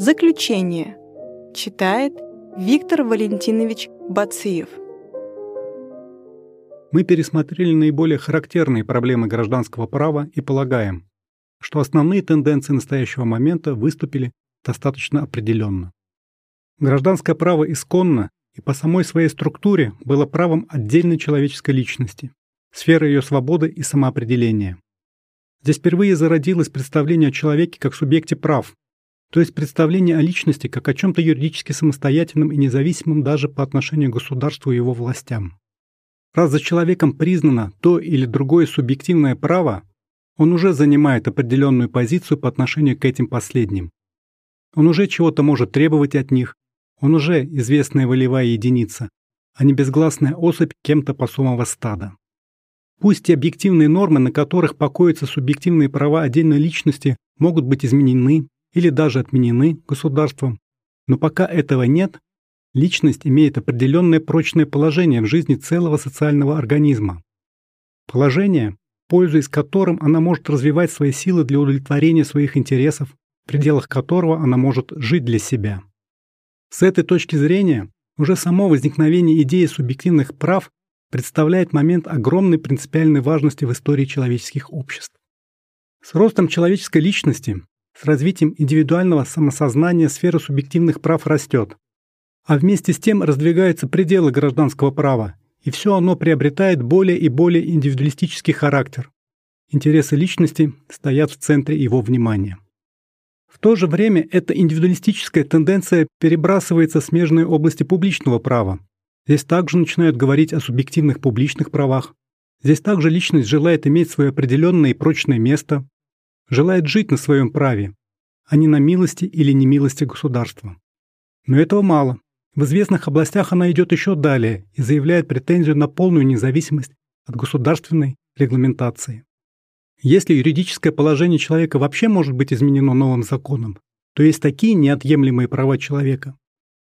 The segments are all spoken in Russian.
Заключение. Читает Виктор Валентинович Бациев. Мы пересмотрели наиболее характерные проблемы гражданского права и полагаем, что основные тенденции настоящего момента выступили достаточно определенно. Гражданское право исконно и по самой своей структуре было правом отдельной человеческой личности, сферой ее свободы и самоопределения. Здесь впервые зародилось представление о человеке как субъекте прав, то есть представление о личности как о чем-то юридически самостоятельном и независимом даже по отношению к государству и его властям. Раз за человеком признано то или другое субъективное право, он уже занимает определенную позицию по отношению к этим последним. Он уже чего-то может требовать от них, он уже известная волевая единица, а не безгласная особь кем-то посомого стада. Пусть и объективные нормы, на которых покоятся субъективные права отдельной личности, могут быть изменены или даже отменены государством, но пока этого нет, личность имеет определенное прочное положение в жизни целого социального организма. Положение, пользуясь которым она может развивать свои силы для удовлетворения своих интересов, в пределах которого она может жить для себя. С этой точки зрения уже само возникновение идеи субъективных прав представляет момент огромной принципиальной важности в истории человеческих обществ. С ростом человеческой личности, с развитием индивидуального самосознания сфера субъективных прав растет, а вместе с тем раздвигаются пределы гражданского права, и все оно приобретает более и более индивидуалистический характер. Интересы личности стоят в центре его внимания. В то же время эта индивидуалистическая тенденция перебрасывается в смежные области публичного права, Здесь также начинают говорить о субъективных публичных правах. Здесь также личность желает иметь свое определенное и прочное место, желает жить на своем праве, а не на милости или немилости государства. Но этого мало. В известных областях она идет еще далее и заявляет претензию на полную независимость от государственной регламентации. Если юридическое положение человека вообще может быть изменено новым законом, то есть такие неотъемлемые права человека,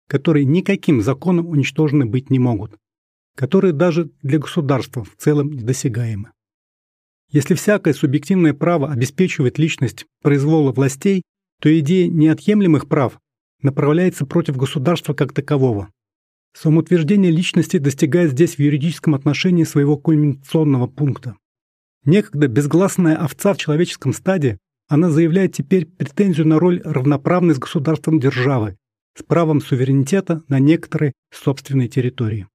которые никаким законом уничтожены быть не могут, которые даже для государства в целом недосягаемы. Если всякое субъективное право обеспечивает личность произвола властей, то идея неотъемлемых прав направляется против государства как такового. Самоутверждение личности достигает здесь в юридическом отношении своего кульминационного пункта. Некогда безгласная овца в человеческом стаде, она заявляет теперь претензию на роль равноправной с государством державы, с правом суверенитета на некоторые собственные территории.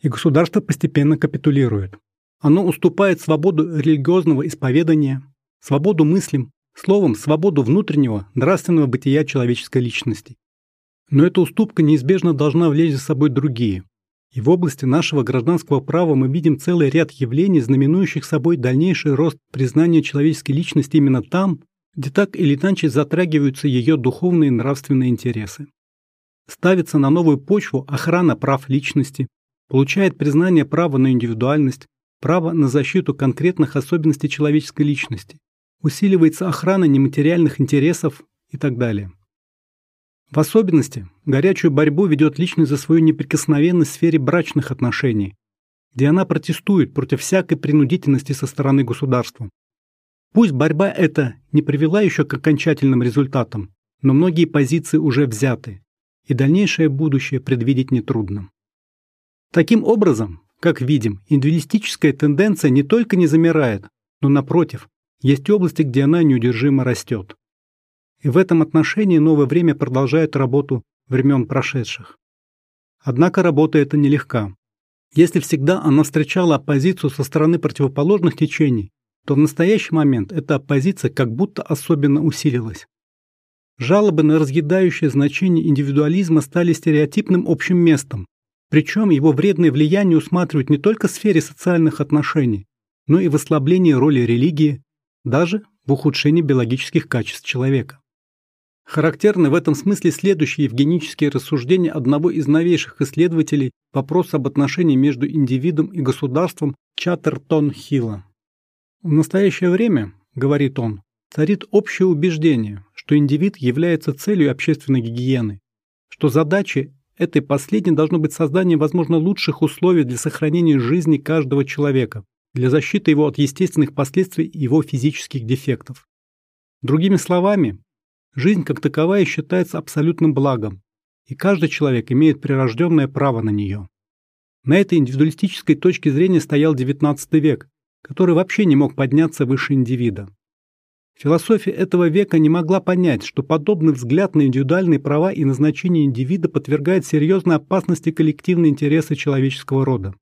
И государство постепенно капитулирует. Оно уступает свободу религиозного исповедания, свободу мыслям, словом, свободу внутреннего нравственного бытия человеческой личности. Но эта уступка неизбежно должна влечь за собой другие. И в области нашего гражданского права мы видим целый ряд явлений, знаменующих собой дальнейший рост признания человеческой личности именно там, где так или иначе затрагиваются ее духовные и нравственные интересы ставится на новую почву охрана прав личности, получает признание права на индивидуальность, право на защиту конкретных особенностей человеческой личности, усиливается охрана нематериальных интересов и так далее. В особенности горячую борьбу ведет личность за свою неприкосновенность в сфере брачных отношений, где она протестует против всякой принудительности со стороны государства. Пусть борьба эта не привела еще к окончательным результатам, но многие позиции уже взяты, и дальнейшее будущее предвидеть нетрудно. Таким образом, как видим, индивидуалистическая тенденция не только не замирает, но напротив, есть области, где она неудержимо растет. И в этом отношении новое время продолжает работу времен прошедших. Однако работа эта нелегка. Если всегда она встречала оппозицию со стороны противоположных течений, то в настоящий момент эта оппозиция как будто особенно усилилась. Жалобы на разъедающее значение индивидуализма стали стереотипным общим местом, причем его вредное влияние усматривают не только в сфере социальных отношений, но и в ослаблении роли религии, даже в ухудшении биологических качеств человека. Характерны в этом смысле следующие евгенические рассуждения одного из новейших исследователей вопроса об отношении между индивидом и государством Чаттертон Хилла. В настоящее время, говорит он, царит общее убеждение, что индивид является целью общественной гигиены, что задачей этой последней должно быть создание, возможно, лучших условий для сохранения жизни каждого человека, для защиты его от естественных последствий его физических дефектов. Другими словами, жизнь как таковая считается абсолютным благом, и каждый человек имеет прирожденное право на нее. На этой индивидуалистической точке зрения стоял XIX век, который вообще не мог подняться выше индивида. Философия этого века не могла понять, что подобный взгляд на индивидуальные права и назначение индивида подвергает серьезной опасности коллективные интересы человеческого рода.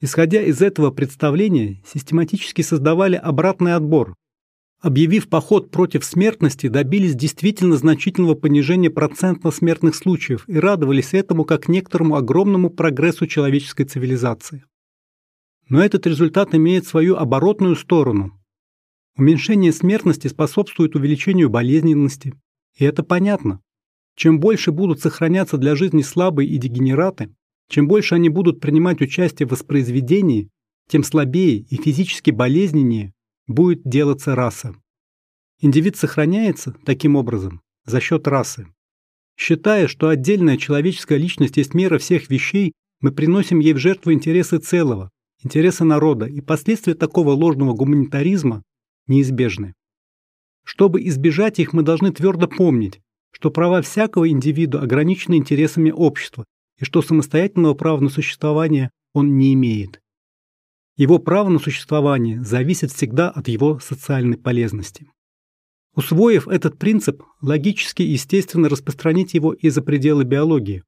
Исходя из этого представления, систематически создавали обратный отбор. Объявив поход против смертности, добились действительно значительного понижения процента смертных случаев и радовались этому как некоторому огромному прогрессу человеческой цивилизации. Но этот результат имеет свою оборотную сторону. Уменьшение смертности способствует увеличению болезненности, и это понятно. Чем больше будут сохраняться для жизни слабые и дегенераты, чем больше они будут принимать участие в воспроизведении, тем слабее и физически болезненнее будет делаться раса. Индивид сохраняется, таким образом, за счет расы. Считая, что отдельная человеческая личность есть мера всех вещей, мы приносим ей в жертву интересы целого, интересы народа, и последствия такого ложного гуманитаризма неизбежны. Чтобы избежать их, мы должны твердо помнить, что права всякого индивида ограничены интересами общества и что самостоятельного права на существование он не имеет. Его право на существование зависит всегда от его социальной полезности. Усвоив этот принцип, логически и естественно распространить его и за пределы биологии.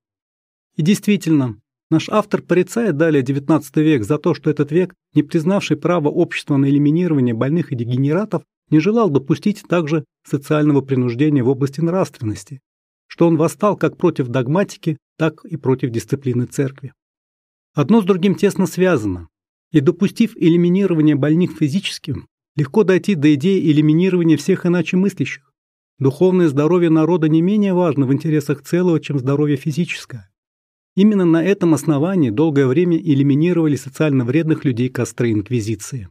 И действительно, наш автор порицает далее XIX век за то, что этот век, не признавший право общества на элиминирование больных и дегенератов, не желал допустить также социального принуждения в области нравственности, что он восстал как против догматики, так и против дисциплины церкви. Одно с другим тесно связано, и допустив элиминирование больных физически, легко дойти до идеи элиминирования всех иначе мыслящих. Духовное здоровье народа не менее важно в интересах целого, чем здоровье физическое. Именно на этом основании долгое время элиминировали социально вредных людей костры Инквизиции.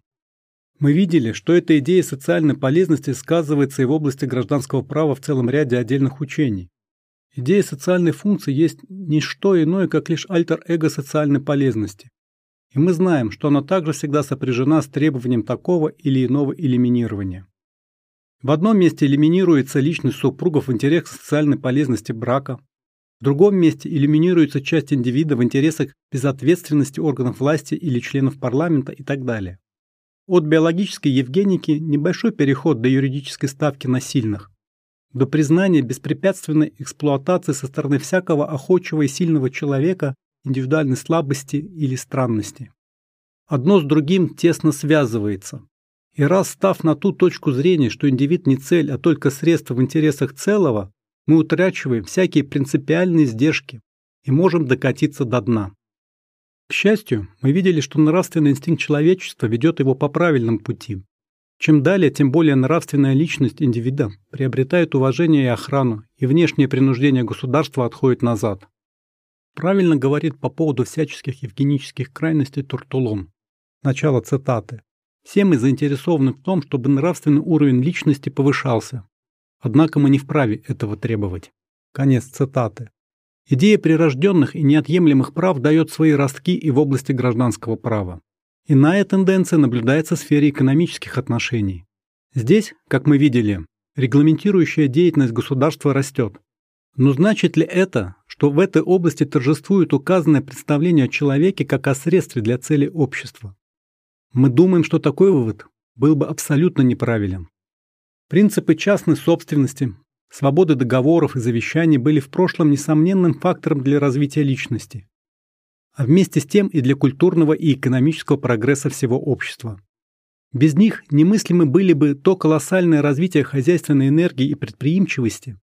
Мы видели, что эта идея социальной полезности сказывается и в области гражданского права в целом ряде отдельных учений. Идея социальной функции есть не что иное, как лишь альтер-эго социальной полезности. И мы знаем, что она также всегда сопряжена с требованием такого или иного элиминирования. В одном месте элиминируется личность супругов в интересах социальной полезности брака, в другом месте элиминируется часть индивида в интересах безответственности органов власти или членов парламента и так далее. От биологической евгеники небольшой переход до юридической ставки на сильных до признания беспрепятственной эксплуатации со стороны всякого охочего и сильного человека индивидуальной слабости или странности. Одно с другим тесно связывается. И раз став на ту точку зрения, что индивид не цель, а только средство в интересах целого, мы утрачиваем всякие принципиальные издержки и можем докатиться до дна. К счастью, мы видели, что нравственный инстинкт человечества ведет его по правильному пути, чем далее, тем более нравственная личность индивида приобретает уважение и охрану, и внешнее принуждение государства отходит назад. Правильно говорит по поводу всяческих евгенических крайностей Туртулон. Начало цитаты. Все мы заинтересованы в том, чтобы нравственный уровень личности повышался. Однако мы не вправе этого требовать. Конец цитаты. Идея прирожденных и неотъемлемых прав дает свои ростки и в области гражданского права. Иная тенденция наблюдается в сфере экономических отношений. Здесь, как мы видели, регламентирующая деятельность государства растет. Но значит ли это, что в этой области торжествует указанное представление о человеке как о средстве для цели общества? Мы думаем, что такой вывод был бы абсолютно неправилен. Принципы частной собственности, свободы договоров и завещаний были в прошлом несомненным фактором для развития личности а вместе с тем и для культурного и экономического прогресса всего общества. Без них немыслимы были бы то колоссальное развитие хозяйственной энергии и предприимчивости,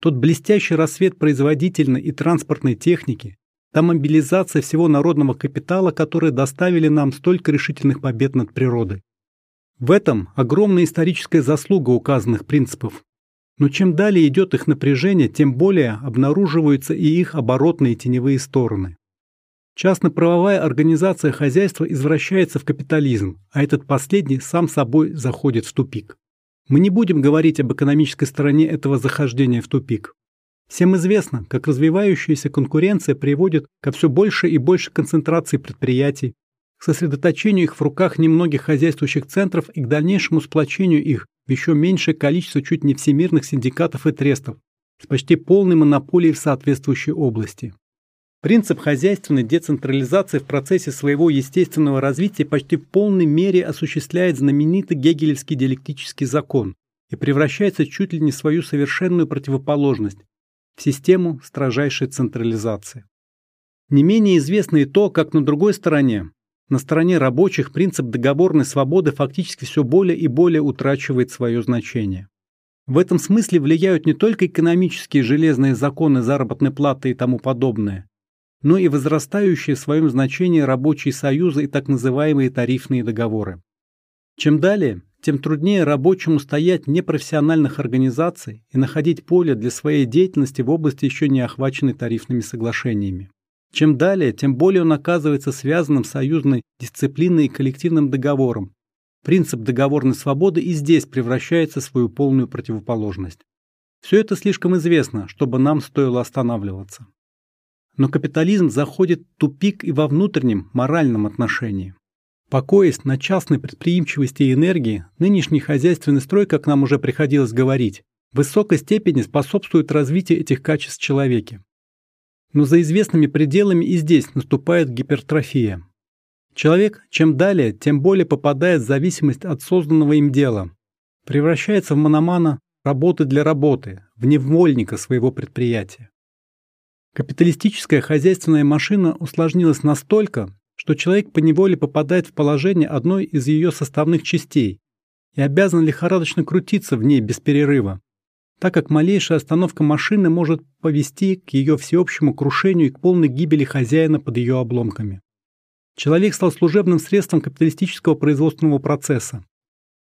тот блестящий рассвет производительной и транспортной техники, та мобилизация всего народного капитала, которые доставили нам столько решительных побед над природой. В этом огромная историческая заслуга указанных принципов. Но чем далее идет их напряжение, тем более обнаруживаются и их оборотные теневые стороны. Частно-правовая организация хозяйства извращается в капитализм, а этот последний сам собой заходит в тупик. Мы не будем говорить об экономической стороне этого захождения в тупик. Всем известно, как развивающаяся конкуренция приводит ко все больше и больше концентрации предприятий, к сосредоточению их в руках немногих хозяйствующих центров и к дальнейшему сплочению их в еще меньшее количество чуть не всемирных синдикатов и трестов с почти полной монополией в соответствующей области. Принцип хозяйственной децентрализации в процессе своего естественного развития почти в полной мере осуществляет знаменитый гегелевский диалектический закон и превращается чуть ли не в свою совершенную противоположность в систему строжайшей централизации. Не менее известно и то, как на другой стороне, на стороне рабочих принцип договорной свободы фактически все более и более утрачивает свое значение. В этом смысле влияют не только экономические железные законы заработной платы и тому подобное, но и возрастающие в своем значении рабочие союзы и так называемые тарифные договоры. Чем далее, тем труднее рабочему стоять непрофессиональных организаций и находить поле для своей деятельности в области еще не охваченной тарифными соглашениями. Чем далее, тем более он оказывается связанным с союзной дисциплиной и коллективным договором. Принцип договорной свободы и здесь превращается в свою полную противоположность. Все это слишком известно, чтобы нам стоило останавливаться. Но капитализм заходит в тупик и во внутреннем моральном отношении. Покоясь на частной предприимчивости и энергии, нынешний хозяйственный строй, как нам уже приходилось говорить, в высокой степени способствует развитию этих качеств в человеке. Но за известными пределами и здесь наступает гипертрофия. Человек, чем далее, тем более попадает в зависимость от созданного им дела, превращается в мономана работы для работы, в невольника своего предприятия. Капиталистическая хозяйственная машина усложнилась настолько, что человек поневоле попадает в положение одной из ее составных частей и обязан лихорадочно крутиться в ней без перерыва, так как малейшая остановка машины может повести к ее всеобщему крушению и к полной гибели хозяина под ее обломками. Человек стал служебным средством капиталистического производственного процесса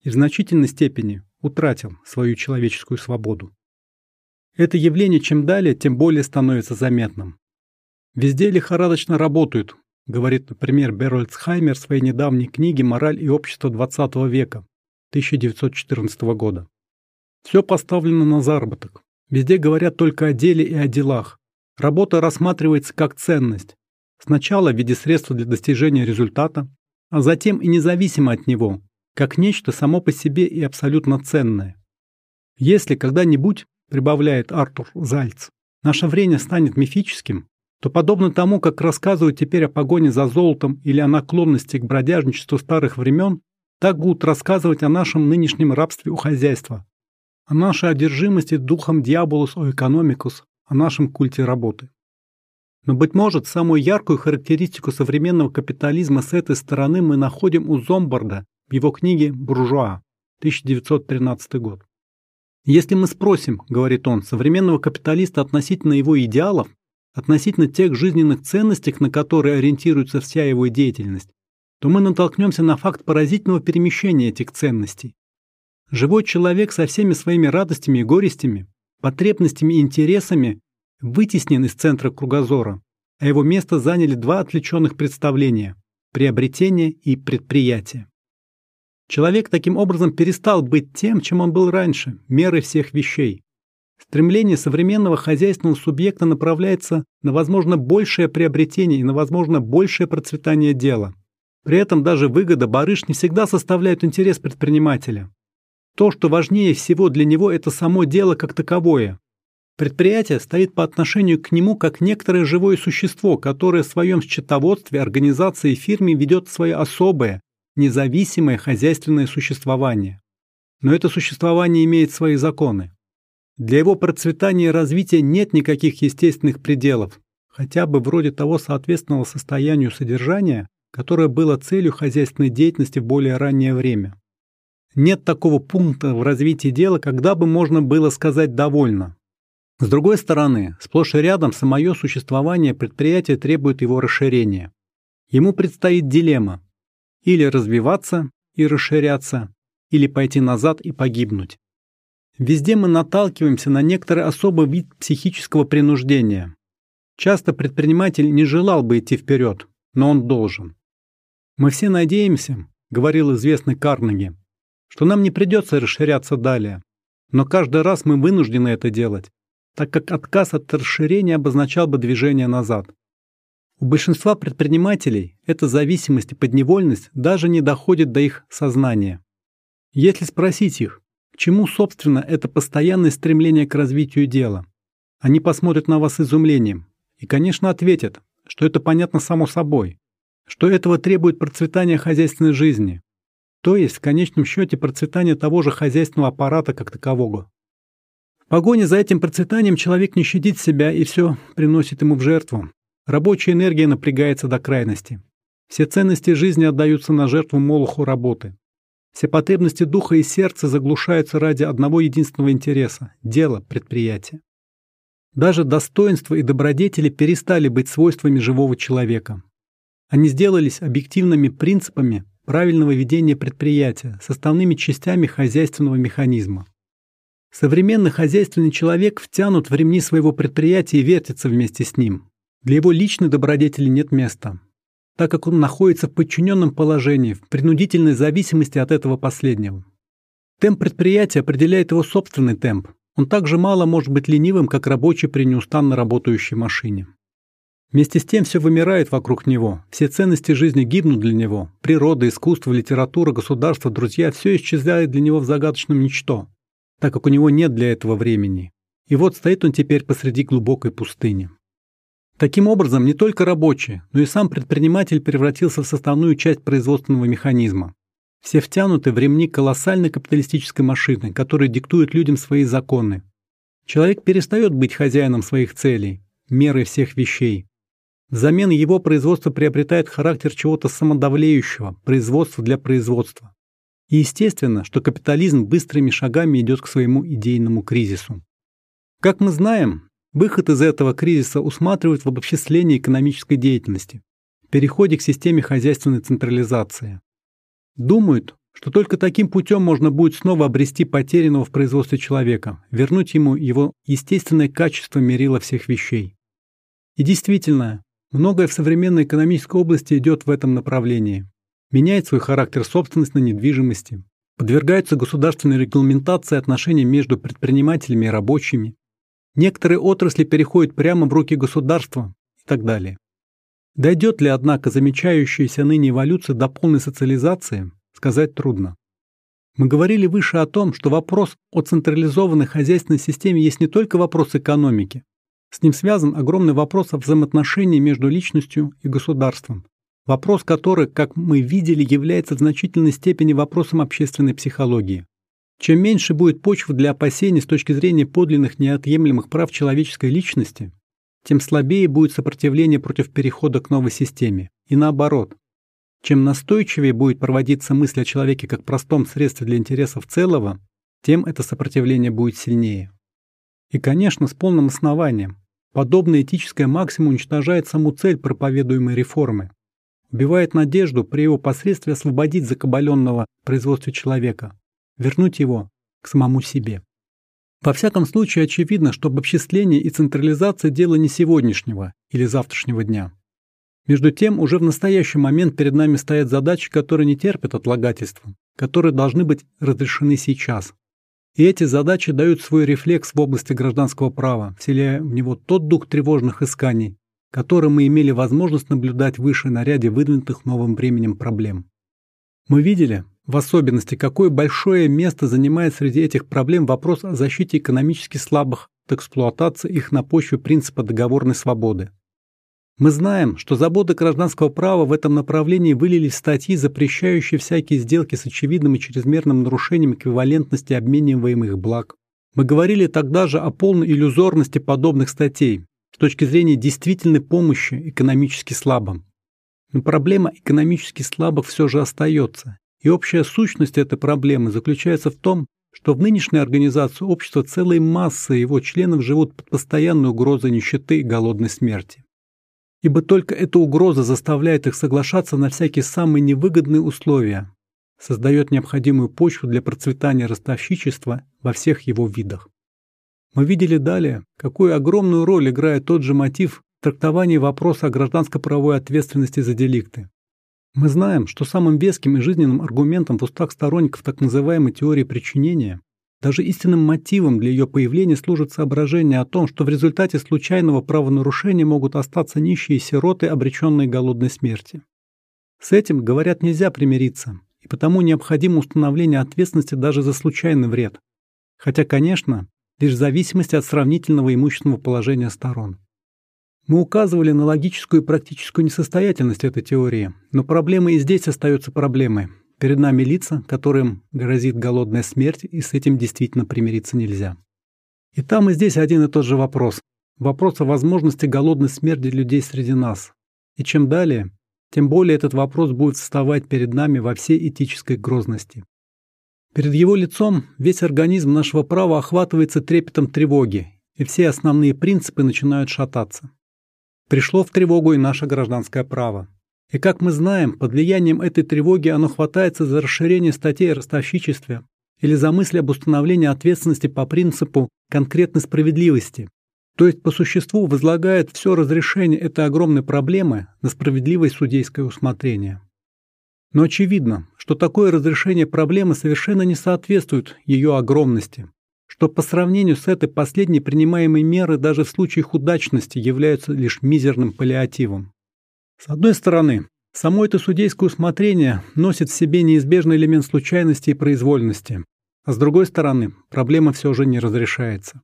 и в значительной степени утратил свою человеческую свободу. Это явление чем далее, тем более становится заметным. Везде лихорадочно работают, говорит, например, Берлицхаймер в своей недавней книге «Мораль и общество XX века» 1914 года. Все поставлено на заработок. Везде говорят только о деле и о делах. Работа рассматривается как ценность. Сначала в виде средства для достижения результата, а затем и независимо от него, как нечто само по себе и абсолютно ценное. Если когда-нибудь прибавляет Артур Зальц, наше время станет мифическим, то подобно тому, как рассказывают теперь о погоне за золотом или о наклонности к бродяжничеству старых времен, так будут рассказывать о нашем нынешнем рабстве у хозяйства, о нашей одержимости духом дьяволус о экономикус, о нашем культе работы. Но, быть может, самую яркую характеристику современного капитализма с этой стороны мы находим у Зомбарда в его книге «Буржуа» 1913 год. Если мы спросим, говорит он, современного капиталиста относительно его идеалов, относительно тех жизненных ценностей, на которые ориентируется вся его деятельность, то мы натолкнемся на факт поразительного перемещения этих ценностей. Живой человек со всеми своими радостями и горестями, потребностями и интересами вытеснен из центра кругозора, а его место заняли два отвлеченных представления – приобретение и предприятие. Человек таким образом перестал быть тем, чем он был раньше, мерой всех вещей. Стремление современного хозяйственного субъекта направляется на, возможно, большее приобретение и на, возможно, большее процветание дела. При этом даже выгода барыш не всегда составляет интерес предпринимателя. То, что важнее всего для него, это само дело как таковое. Предприятие стоит по отношению к нему как некоторое живое существо, которое в своем счетоводстве, организации и фирме ведет свое особое, независимое хозяйственное существование. Но это существование имеет свои законы. Для его процветания и развития нет никаких естественных пределов, хотя бы вроде того соответственного состоянию содержания, которое было целью хозяйственной деятельности в более раннее время. Нет такого пункта в развитии дела, когда бы можно было сказать «довольно». С другой стороны, сплошь и рядом самое существование предприятия требует его расширения. Ему предстоит дилемма или развиваться и расширяться, или пойти назад и погибнуть. Везде мы наталкиваемся на некоторый особый вид психического принуждения. Часто предприниматель не желал бы идти вперед, но он должен. «Мы все надеемся», — говорил известный Карнеги, «что нам не придется расширяться далее, но каждый раз мы вынуждены это делать, так как отказ от расширения обозначал бы движение назад. У большинства предпринимателей эта зависимость и подневольность даже не доходит до их сознания. Если спросить их, К чему, собственно, это постоянное стремление к развитию дела? Они посмотрят на вас с изумлением и, конечно, ответят, что это понятно само собой, что этого требует процветание хозяйственной жизни, то есть в конечном счете процветание того же хозяйственного аппарата как такового. В погоне за этим процветанием человек не щадит себя и все приносит ему в жертву. Рабочая энергия напрягается до крайности. Все ценности жизни отдаются на жертву молоху работы. Все потребности духа и сердца заглушаются ради одного единственного интереса – дела, предприятия. Даже достоинства и добродетели перестали быть свойствами живого человека. Они сделались объективными принципами правильного ведения предприятия, составными частями хозяйственного механизма. Современный хозяйственный человек втянут в ремни своего предприятия и вертится вместе с ним. Для его личной добродетели нет места так как он находится в подчиненном положении, в принудительной зависимости от этого последнего. Темп предприятия определяет его собственный темп. Он так же мало может быть ленивым, как рабочий при неустанно работающей машине. Вместе с тем все вымирает вокруг него, все ценности жизни гибнут для него. Природа, искусство, литература, государство, друзья – все исчезает для него в загадочном ничто, так как у него нет для этого времени. И вот стоит он теперь посреди глубокой пустыни. Таким образом, не только рабочие, но и сам предприниматель превратился в составную часть производственного механизма. Все втянуты в ремни колоссальной капиталистической машины, которая диктует людям свои законы. Человек перестает быть хозяином своих целей, мерой всех вещей. Взамен его производство приобретает характер чего-то самодавлеющего, производства для производства. И естественно, что капитализм быстрыми шагами идет к своему идейному кризису. Как мы знаем, Выход из этого кризиса усматривают в обобществлении экономической деятельности, переходе к системе хозяйственной централизации. Думают, что только таким путем можно будет снова обрести потерянного в производстве человека, вернуть ему его естественное качество мерила всех вещей. И действительно, многое в современной экономической области идет в этом направлении. Меняет свой характер собственность на недвижимости, подвергаются государственной регламентации отношений между предпринимателями и рабочими, Некоторые отрасли переходят прямо в руки государства и так далее. Дойдет ли, однако, замечающаяся ныне эволюция до полной социализации, сказать трудно. Мы говорили выше о том, что вопрос о централизованной хозяйственной системе есть не только вопрос экономики. С ним связан огромный вопрос о взаимоотношении между личностью и государством. Вопрос, который, как мы видели, является в значительной степени вопросом общественной психологии. Чем меньше будет почвы для опасений с точки зрения подлинных неотъемлемых прав человеческой личности, тем слабее будет сопротивление против перехода к новой системе. И наоборот, чем настойчивее будет проводиться мысль о человеке как простом средстве для интересов целого, тем это сопротивление будет сильнее. И, конечно, с полным основанием. Подобная этическая максима уничтожает саму цель проповедуемой реформы. Убивает надежду при его посредстве освободить закабаленного производства человека, вернуть его к самому себе. Во всяком случае, очевидно, что обобществление и централизация – дело не сегодняшнего или завтрашнего дня. Между тем, уже в настоящий момент перед нами стоят задачи, которые не терпят отлагательства, которые должны быть разрешены сейчас. И эти задачи дают свой рефлекс в области гражданского права, вселяя в него тот дух тревожных исканий, который мы имели возможность наблюдать выше на ряде выдвинутых новым временем проблем. Мы видели, в особенности, какое большое место занимает среди этих проблем вопрос о защите экономически слабых от эксплуатации их на почве принципа договорной свободы. Мы знаем, что заботы гражданского права в этом направлении вылились в статьи, запрещающие всякие сделки с очевидным и чрезмерным нарушением эквивалентности обмениваемых благ. Мы говорили тогда же о полной иллюзорности подобных статей с точки зрения действительной помощи экономически слабым. Но проблема экономически слабых все же остается, и общая сущность этой проблемы заключается в том, что в нынешней организации общества целой массы его членов живут под постоянной угрозой нищеты и голодной смерти. Ибо только эта угроза заставляет их соглашаться на всякие самые невыгодные условия, создает необходимую почву для процветания ростовщичества во всех его видах. Мы видели далее, какую огромную роль играет тот же мотив в трактовании вопроса о гражданско-правовой ответственности за деликты. Мы знаем, что самым веским и жизненным аргументом в устах сторонников так называемой теории причинения, даже истинным мотивом для ее появления служит соображение о том, что в результате случайного правонарушения могут остаться нищие сироты, обреченные голодной смерти. С этим, говорят, нельзя примириться, и потому необходимо установление ответственности даже за случайный вред, Хотя, конечно, лишь в зависимости от сравнительного имущественного положения сторон. Мы указывали на логическую и практическую несостоятельность этой теории, но проблема и здесь остается проблемой. Перед нами лица, которым грозит голодная смерть, и с этим действительно примириться нельзя. И там и здесь один и тот же вопрос. Вопрос о возможности голодной смерти людей среди нас. И чем далее, тем более этот вопрос будет вставать перед нами во всей этической грозности. Перед его лицом весь организм нашего права охватывается трепетом тревоги, и все основные принципы начинают шататься. Пришло в тревогу и наше гражданское право. И как мы знаем, под влиянием этой тревоги оно хватается за расширение статей о ростовщичестве или за мысль об установлении ответственности по принципу конкретной справедливости, то есть по существу возлагает все разрешение этой огромной проблемы на справедливое судейское усмотрение. Но очевидно, что такое разрешение проблемы совершенно не соответствует ее огромности, что по сравнению с этой последней принимаемой меры даже в случаях удачности являются лишь мизерным паллиативом. С одной стороны, само это судейское усмотрение носит в себе неизбежный элемент случайности и произвольности, а с другой стороны, проблема все же не разрешается.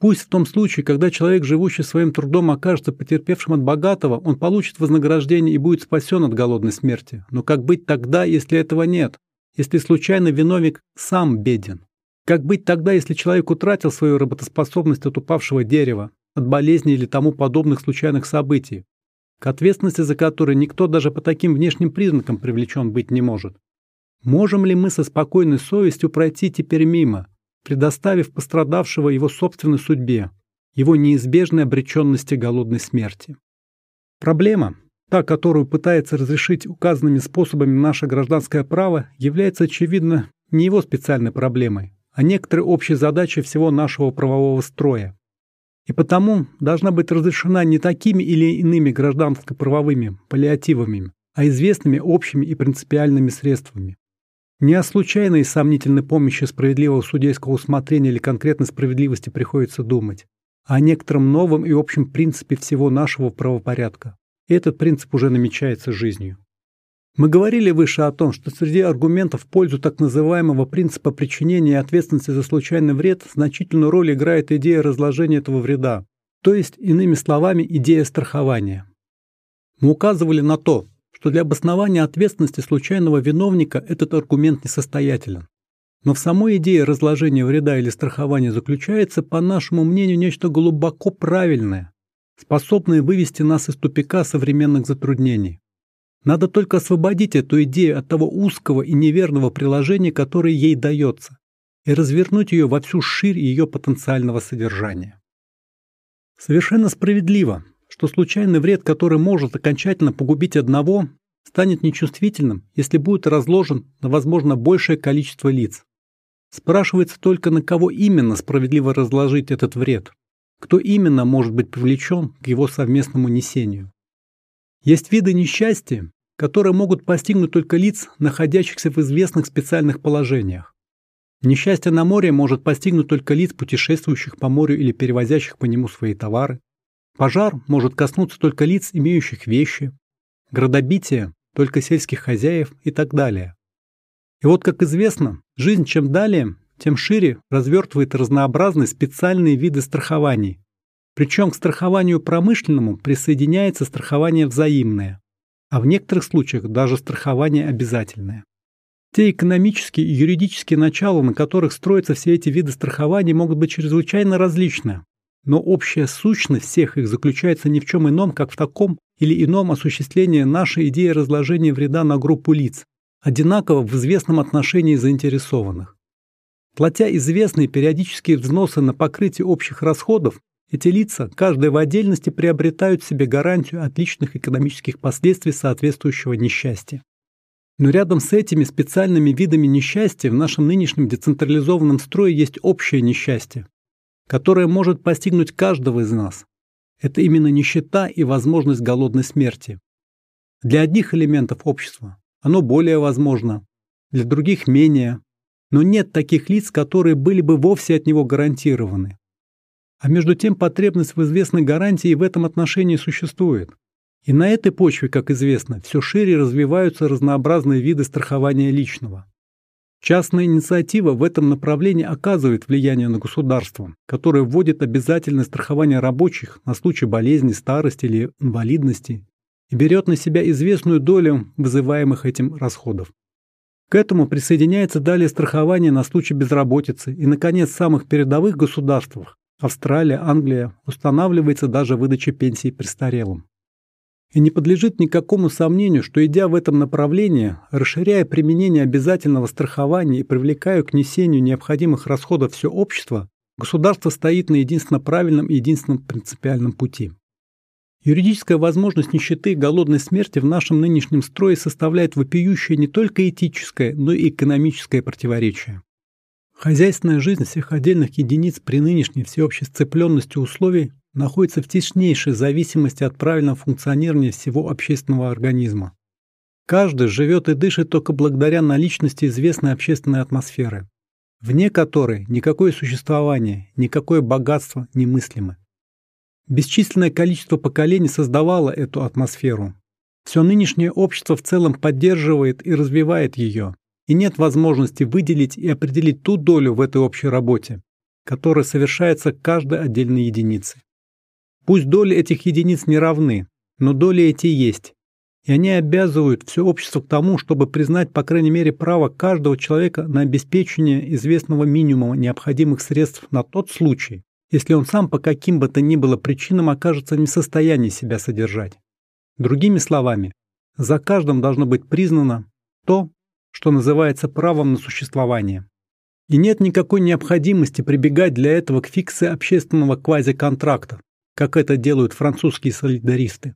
Пусть в том случае, когда человек, живущий своим трудом, окажется потерпевшим от богатого, он получит вознаграждение и будет спасен от голодной смерти. Но как быть тогда, если этого нет? Если случайно виновник сам беден? Как быть тогда, если человек утратил свою работоспособность от упавшего дерева, от болезни или тому подобных случайных событий? К ответственности за которые никто даже по таким внешним признакам привлечен быть не может. Можем ли мы со спокойной совестью пройти теперь мимо, предоставив пострадавшего его собственной судьбе, его неизбежной обреченности голодной смерти? Проблема, та, которую пытается разрешить указанными способами наше гражданское право, является, очевидно, не его специальной проблемой, а некоторой общей задачей всего нашего правового строя и потому должна быть разрешена не такими или иными гражданско-правовыми паллиативами, а известными общими и принципиальными средствами. Не о случайной и сомнительной помощи справедливого судейского усмотрения или конкретной справедливости приходится думать, а о некотором новом и общем принципе всего нашего правопорядка. Этот принцип уже намечается жизнью. Мы говорили выше о том, что среди аргументов в пользу так называемого принципа причинения ответственности за случайный вред значительную роль играет идея разложения этого вреда, то есть, иными словами, идея страхования. Мы указывали на то, что для обоснования ответственности случайного виновника этот аргумент несостоятелен. Но в самой идее разложения вреда или страхования заключается, по нашему мнению, нечто глубоко правильное, способное вывести нас из тупика современных затруднений. Надо только освободить эту идею от того узкого и неверного приложения, которое ей дается, и развернуть ее во всю ширь ее потенциального содержания. Совершенно справедливо, что случайный вред, который может окончательно погубить одного, станет нечувствительным, если будет разложен на, возможно, большее количество лиц. Спрашивается только, на кого именно справедливо разложить этот вред, кто именно может быть привлечен к его совместному несению. Есть виды несчастья, которые могут постигнуть только лиц, находящихся в известных специальных положениях. Несчастье на море может постигнуть только лиц, путешествующих по морю или перевозящих по нему свои товары. Пожар может коснуться только лиц, имеющих вещи. Градобитие – только сельских хозяев и так далее. И вот, как известно, жизнь чем далее, тем шире развертывает разнообразные специальные виды страхований, причем к страхованию промышленному присоединяется страхование взаимное, а в некоторых случаях даже страхование обязательное. Те экономические и юридические начала, на которых строятся все эти виды страхования, могут быть чрезвычайно различны, но общая сущность всех их заключается ни в чем ином, как в таком или ином осуществлении нашей идеи разложения вреда на группу лиц, одинаково в известном отношении заинтересованных. Платя известные периодические взносы на покрытие общих расходов, эти лица, каждая в отдельности, приобретают себе гарантию отличных экономических последствий соответствующего несчастья. Но рядом с этими специальными видами несчастья в нашем нынешнем децентрализованном строе есть общее несчастье, которое может постигнуть каждого из нас. Это именно нищета и возможность голодной смерти. Для одних элементов общества оно более возможно, для других менее, но нет таких лиц, которые были бы вовсе от него гарантированы. А между тем потребность в известной гарантии в этом отношении существует. И на этой почве, как известно, все шире развиваются разнообразные виды страхования личного. Частная инициатива в этом направлении оказывает влияние на государство, которое вводит обязательное страхование рабочих на случай болезни, старости или инвалидности и берет на себя известную долю вызываемых этим расходов. К этому присоединяется далее страхование на случай безработицы и, наконец, в самых передовых государствах Австралия, Англия устанавливается даже выдача пенсий престарелым. И не подлежит никакому сомнению, что идя в этом направлении, расширяя применение обязательного страхования и привлекая к несению необходимых расходов все общество, государство стоит на единственно правильном и единственном принципиальном пути. Юридическая возможность нищеты и голодной смерти в нашем нынешнем строе составляет вопиющее не только этическое, но и экономическое противоречие. Хозяйственная жизнь всех отдельных единиц при нынешней всеобщей сцепленности условий находится в теснейшей зависимости от правильного функционирования всего общественного организма. Каждый живет и дышит только благодаря наличности известной общественной атмосферы, вне которой никакое существование, никакое богатство немыслимо. Бесчисленное количество поколений создавало эту атмосферу. Все нынешнее общество в целом поддерживает и развивает ее, и нет возможности выделить и определить ту долю в этой общей работе, которая совершается каждой отдельной единицей. Пусть доли этих единиц не равны, но доли эти есть. И они обязывают все общество к тому, чтобы признать, по крайней мере, право каждого человека на обеспечение известного минимума необходимых средств на тот случай, если он сам по каким бы то ни было причинам окажется не в состоянии себя содержать. Другими словами, за каждым должно быть признано то, что называется правом на существование. И нет никакой необходимости прибегать для этого к фикции общественного квазиконтракта, как это делают французские солидаристы.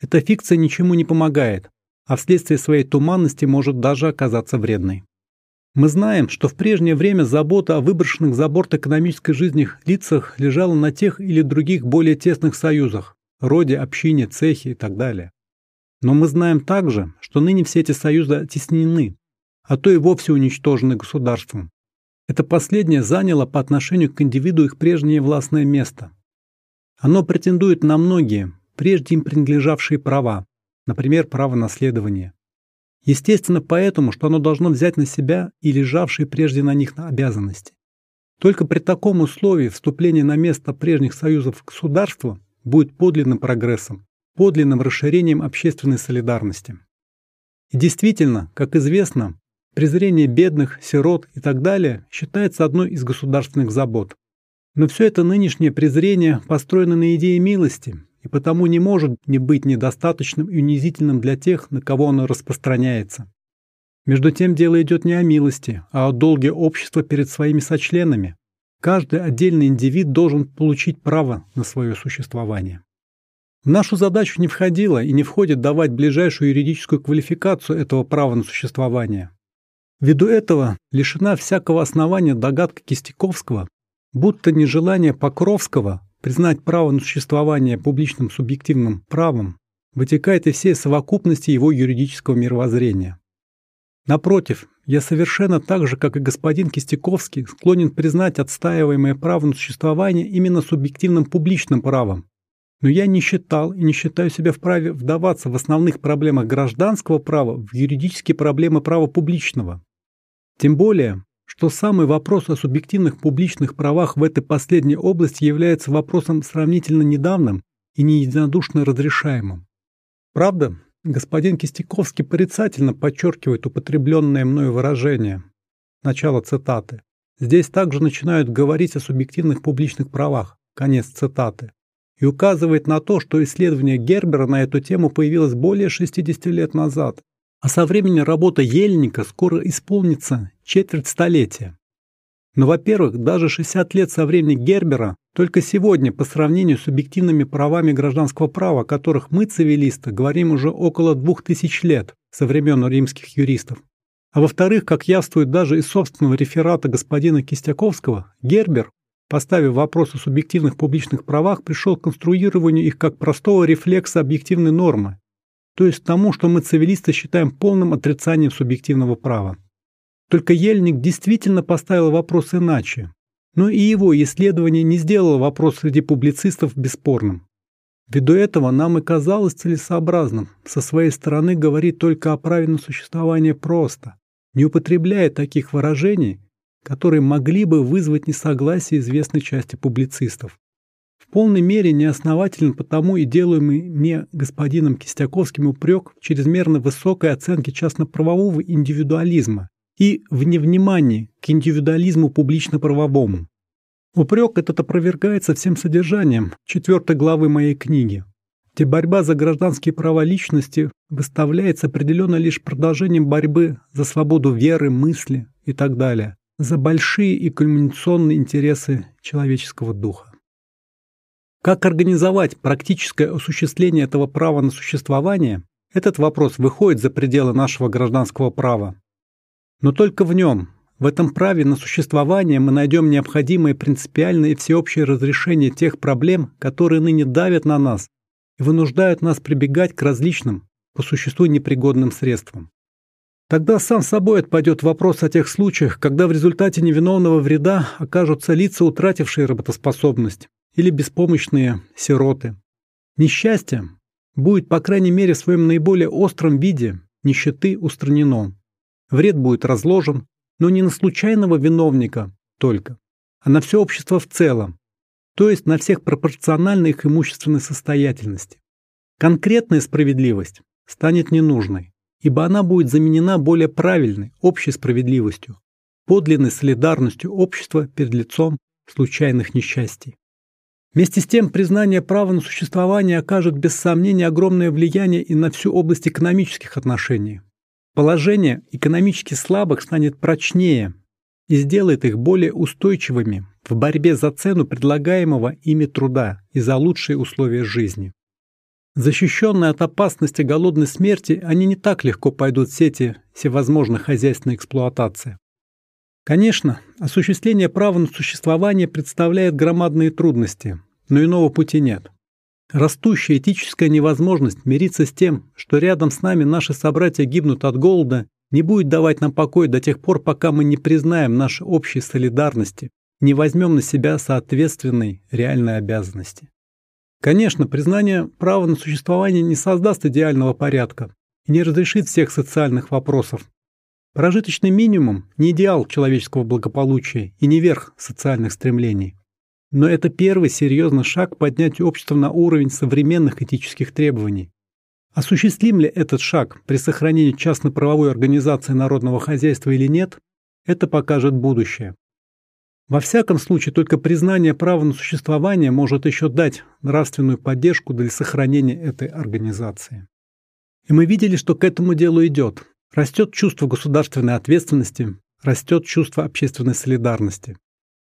Эта фикция ничему не помогает, а вследствие своей туманности может даже оказаться вредной. Мы знаем, что в прежнее время забота о выброшенных за борт экономической жизни лицах лежала на тех или других более тесных союзах, роде, общине, цехе и так далее. Но мы знаем также, что ныне все эти союзы оттеснены, а то и вовсе уничтожены государством. Это последнее заняло по отношению к индивиду их прежнее властное место, оно претендует на многие, прежде им принадлежавшие права, например, право наследования. Естественно, поэтому, что оно должно взять на себя и лежавшие прежде на них обязанности. Только при таком условии вступление на место прежних союзов государства будет подлинным прогрессом, подлинным расширением общественной солидарности. И действительно, как известно, презрение бедных, сирот и так далее считается одной из государственных забот. Но все это нынешнее презрение построено на идее милости, и потому не может не быть недостаточным и унизительным для тех, на кого оно распространяется. Между тем дело идет не о милости, а о долге общества перед своими сочленами. Каждый отдельный индивид должен получить право на свое существование. В нашу задачу не входило и не входит давать ближайшую юридическую квалификацию этого права на существование. Ввиду этого лишена всякого основания догадка Кистяковского, будто нежелание Покровского признать право на существование публичным субъективным правом вытекает из всей совокупности его юридического мировоззрения. Напротив, я совершенно так же, как и господин Кистяковский, склонен признать отстаиваемое право на существование именно субъективным публичным правом. Но я не считал и не считаю себя вправе вдаваться в основных проблемах гражданского права в юридические проблемы права публичного. Тем более, что самый вопрос о субъективных публичных правах в этой последней области является вопросом сравнительно недавним и не единодушно разрешаемым. Правда, господин Кистяковский порицательно подчеркивает употребленное мною выражение. Начало цитаты. Здесь также начинают говорить о субъективных публичных правах. Конец цитаты. И указывает на то, что исследование Гербера на эту тему появилось более 60 лет назад, а со времени работы Ельника скоро исполнится четверть столетия. Но, во-первых, даже 60 лет со времени Гербера только сегодня по сравнению с субъективными правами гражданского права, о которых мы, цивилисты, говорим уже около двух тысяч лет со времен римских юристов. А во-вторых, как явствует даже из собственного реферата господина Кистяковского, Гербер, поставив вопрос о субъективных публичных правах, пришел к конструированию их как простого рефлекса объективной нормы, то есть тому, что мы цивилисты считаем полным отрицанием субъективного права. Только Ельник действительно поставил вопрос иначе, но и его исследование не сделало вопрос среди публицистов бесспорным. Ввиду этого нам и казалось целесообразным со своей стороны говорить только о праве на существование просто, не употребляет таких выражений, которые могли бы вызвать несогласие известной части публицистов. В полной мере неоснователен потому и делаемый мне господином Кистяковским упрек в чрезмерно высокой оценке частно-правового индивидуализма и в невнимании к индивидуализму публично-правовому. Упрек этот опровергается всем содержанием четвертой главы моей книги, где борьба за гражданские права личности выставляется определенно лишь продолжением борьбы за свободу веры, мысли и так далее, за большие и кульминационные интересы человеческого духа. Как организовать практическое осуществление этого права на существование, этот вопрос выходит за пределы нашего гражданского права. Но только в нем, в этом праве на существование мы найдем необходимое принципиальное и всеобщее разрешение тех проблем, которые ныне давят на нас и вынуждают нас прибегать к различным, по существу непригодным средствам. Тогда сам собой отпадет вопрос о тех случаях, когда в результате невиновного вреда окажутся лица, утратившие работоспособность, или беспомощные сироты. Несчастье будет, по крайней мере, в своем наиболее остром виде нищеты устранено. Вред будет разложен, но не на случайного виновника только, а на все общество в целом, то есть на всех пропорционально их имущественной состоятельности. Конкретная справедливость станет ненужной, ибо она будет заменена более правильной, общей справедливостью, подлинной солидарностью общества перед лицом случайных несчастий. Вместе с тем, признание права на существование окажет без сомнения огромное влияние и на всю область экономических отношений. Положение экономически слабых станет прочнее и сделает их более устойчивыми в борьбе за цену предлагаемого ими труда и за лучшие условия жизни. Защищенные от опасности голодной смерти, они не так легко пойдут в сети всевозможной хозяйственной эксплуатации. Конечно, осуществление права на существование представляет громадные трудности, но иного пути нет. Растущая этическая невозможность мириться с тем, что рядом с нами наши собратья гибнут от голода, не будет давать нам покой до тех пор, пока мы не признаем нашей общей солидарности, не возьмем на себя соответственной реальной обязанности. Конечно, признание права на существование не создаст идеального порядка и не разрешит всех социальных вопросов. Прожиточный минимум – не идеал человеческого благополучия и не верх социальных стремлений. Но это первый серьезный шаг к поднятию общества на уровень современных этических требований. Осуществим ли этот шаг при сохранении частно-правовой организации народного хозяйства или нет, это покажет будущее. Во всяком случае, только признание права на существование может еще дать нравственную поддержку для сохранения этой организации. И мы видели, что к этому делу идет. Растет чувство государственной ответственности, растет чувство общественной солидарности.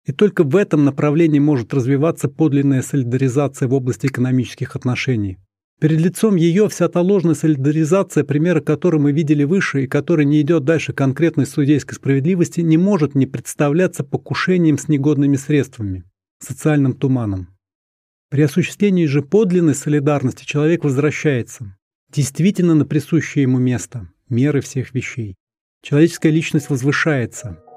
И только в этом направлении может развиваться подлинная солидаризация в области экономических отношений. Перед лицом ее вся та ложная солидаризация, примеры которой мы видели выше и которая не идет дальше конкретной судейской справедливости, не может не представляться покушением с негодными средствами, социальным туманом. При осуществлении же подлинной солидарности человек возвращается действительно на присущее ему место, меры всех вещей. Человеческая личность возвышается –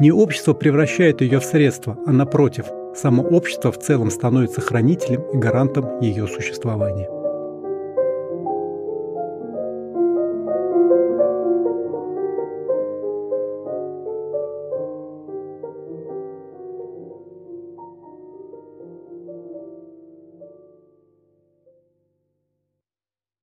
не общество превращает ее в средство, а напротив, само общество в целом становится хранителем и гарантом ее существования.